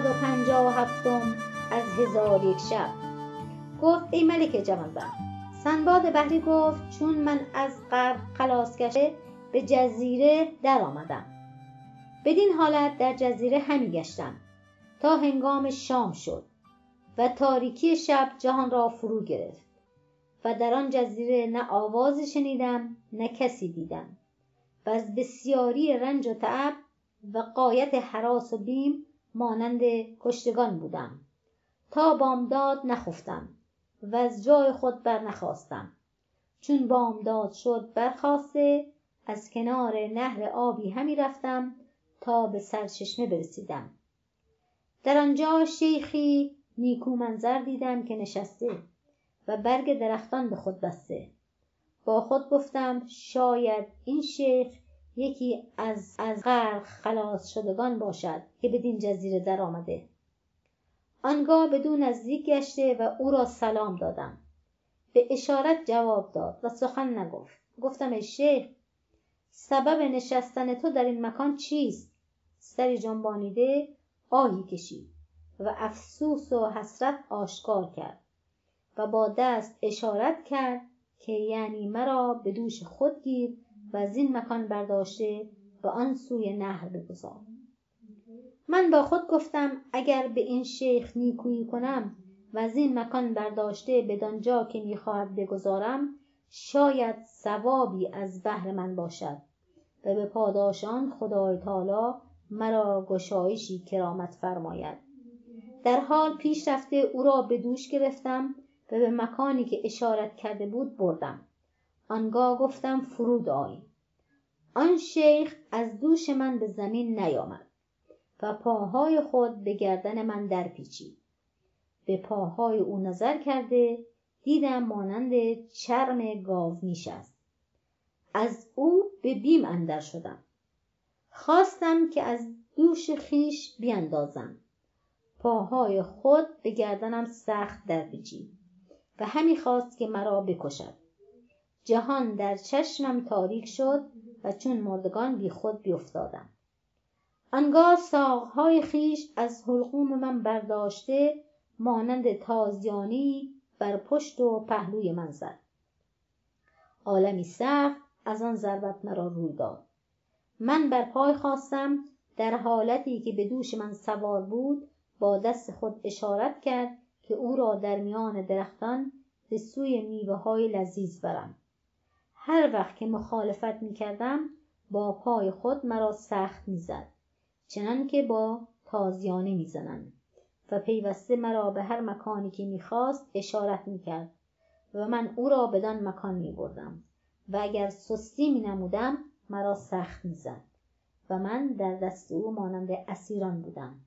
557 و پنجاه و هفتم از هزار یک شب. گفت ای ملک جوانبخت سنباد بحری گفت چون من از غرق خلاص گشته به جزیره در آمدم. بدین حالت در جزیره همی گشتم تا هنگام شام شد و تاریکی شب جهان را فرو گرفت و در آن جزیره نه آوازی شنیدم نه کسی دیدم. و از بسیاری رنج و تعب و قایت حراس و بیم مانند کشتگان بودم. تا بامداد نخفتم و از جای خود برنخواستم. چون بامداد شد برخاسته از کنار نهر آبی همی رفتم تا به سرچشمه برسیدم. در آنجا شیخی نیکو منظر دیدم که نشسته و برگ درختان به خود بسته. با خود گفتم شاید این شیخ یکی از از غرق خلاص شدگان باشد که بدین جزیره در آمده. آنگاه بدو نزدیک گشته و او را سلام دادم. به اشارت جواب داد و سخن نگفت. گفتم ای شیخ سبب نشستن تو در این مکان چیست؟ سری جنبانیده آهی کشید و افسوس و حسرت آشکار کرد و با دست اشارت کرد که یعنی مرا به دوش خود گیر و از این مکان برداشته به آن سوی نهر بگذار. من با خود گفتم اگر به این شیخ نیکویی کنم و از این مکان برداشته بدانجا که می‌خواهد بگذارم شاید ثوابی از بهر من باشد و به پاداش آن خدای تعالی مرا گشایشی کرامت فرماید. در حال پیش رفته او را به دوش گرفتم و به مکانی که اشارت کرده بود بردم. آنگاه گفتم فرود آی. آن شیخ از دوش من به زمین نیامد و پاهای خود به گردن من درپیچید. به پاهای او نظر کرده دیدم مانند چرم گاومیش است از او به بیم اندر شدم. خواستم که از دوش خویش بیندازم. پاهای خود به گردنم سخت درپیچید و همی خواست که مرا بکشد. جهان در چشمم تاریک شد و چون مردگان بی خود بیفتادم. آنگاه ساقهای خویش از حلقوم من برداشته مانند تازیانهای بر پشت و پهلوی من زد. عالمی سخت از آن ضربت مرا روی داد. من بر پای خواستم در حالتی که به دوش من سوار بود با دست خود اشارت کرد که او را در میان درختان به سوی میوه های لذیذ برم. هر وقت که مخالفت می کردم با پای خود مرا سخت می‌زد چنان که با تازیانه می‌زنند و پیوسته مرا به هر مکانی که می‌خواست اشارت می‌کرد و من او را بدان مکان میبردم و اگر سستی مینمودم مرا سخت می‌زد و من در دست او مانند اسیران بودم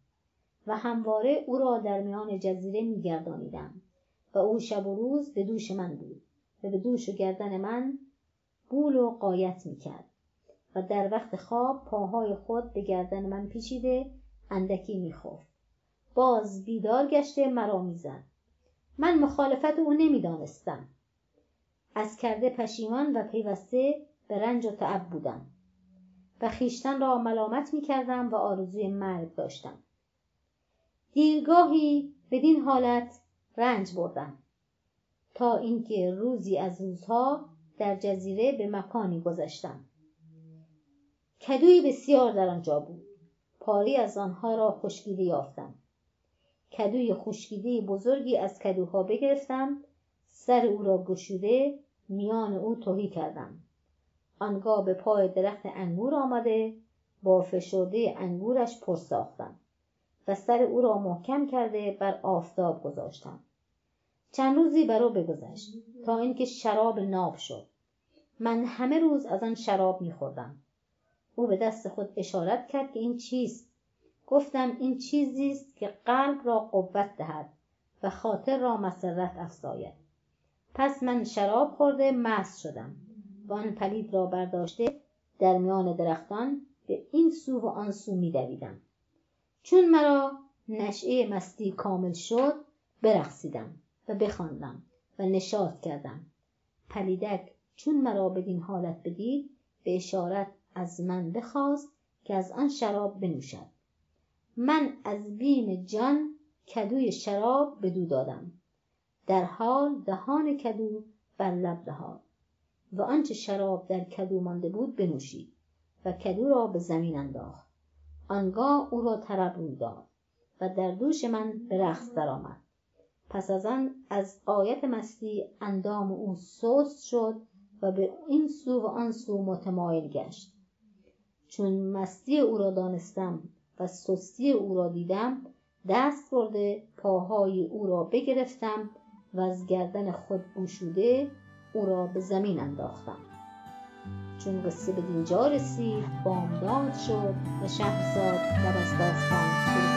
و همواره او را در میان جزیره میگردانیدم و او شب و روز به دوش من بود و به دوش و گردن من بول و قایت می‌کرد. و در وقت خواب پاهای خود به گردن من پیچیده اندکی میخفت. باز بیدار گشته مرا می‌زد. من مخالفت او نمی‌دانستم. از کرده پشیمان و پیوسته به رنج و تعب بودم. و خویشتن را ملامت می‌کردم و آرزوی مرگ داشتم. دیرگاهی بدین حالت رنج بردم. تا اینکه روزی از روزها در جزیره به مکانی گذشتم کدوی بسیار در آنجا بود. پاری از آنها را خشکیده یافتم. کدوی خشکیده بزرگی از کدوها بگرفتم. سر او را گشوده میان او تهی کردم. آنگاه به پای درخت انگور آمده با فشرده انگورش پر ساختم و سر او را محکم کرده بر آفتاب گذاشتم. چند روزی بر او بگذشت تا اینکه شراب ناب شد. من همه روز از آن شراب میخوردم. او به دست خود اشارت کرد که این چیست. گفتم این چیزی است که قلب را قوت دهد و خاطر را مسرت افزاید. پس من شراب خورده مست شدم. و آن پلید را برداشته در میان درختان به این سو و آن سو میدویدم. چون مرا نشعه مستی کامل شد برقصیدم و بخواندم و نشاط کردم. پلیدک چون مرا بدین حالت بدید به اشارت از من بخواست که از آن شراب بنوشد. من از بیم جان کدوی شراب بدو دادم. در حال دهان کدو بر لب و آنچه شراب در کدو مانده بود بنوشید و کدو را به زمین انداخت. آنگاه او را طرب روی داد و در دوش من به رقص درآمد. پس از آن از آیت مستی اندام او سست شد و به این سو و آن سو متمایل گشت. چون مستی او را دانستم و سستی او را دیدم دست برده پاهای او را بگرفتم و از گردن خود گشوده او را به زمین انداختم. چون قصه به دینجا رسید بامداد شد و شهرزاد لب از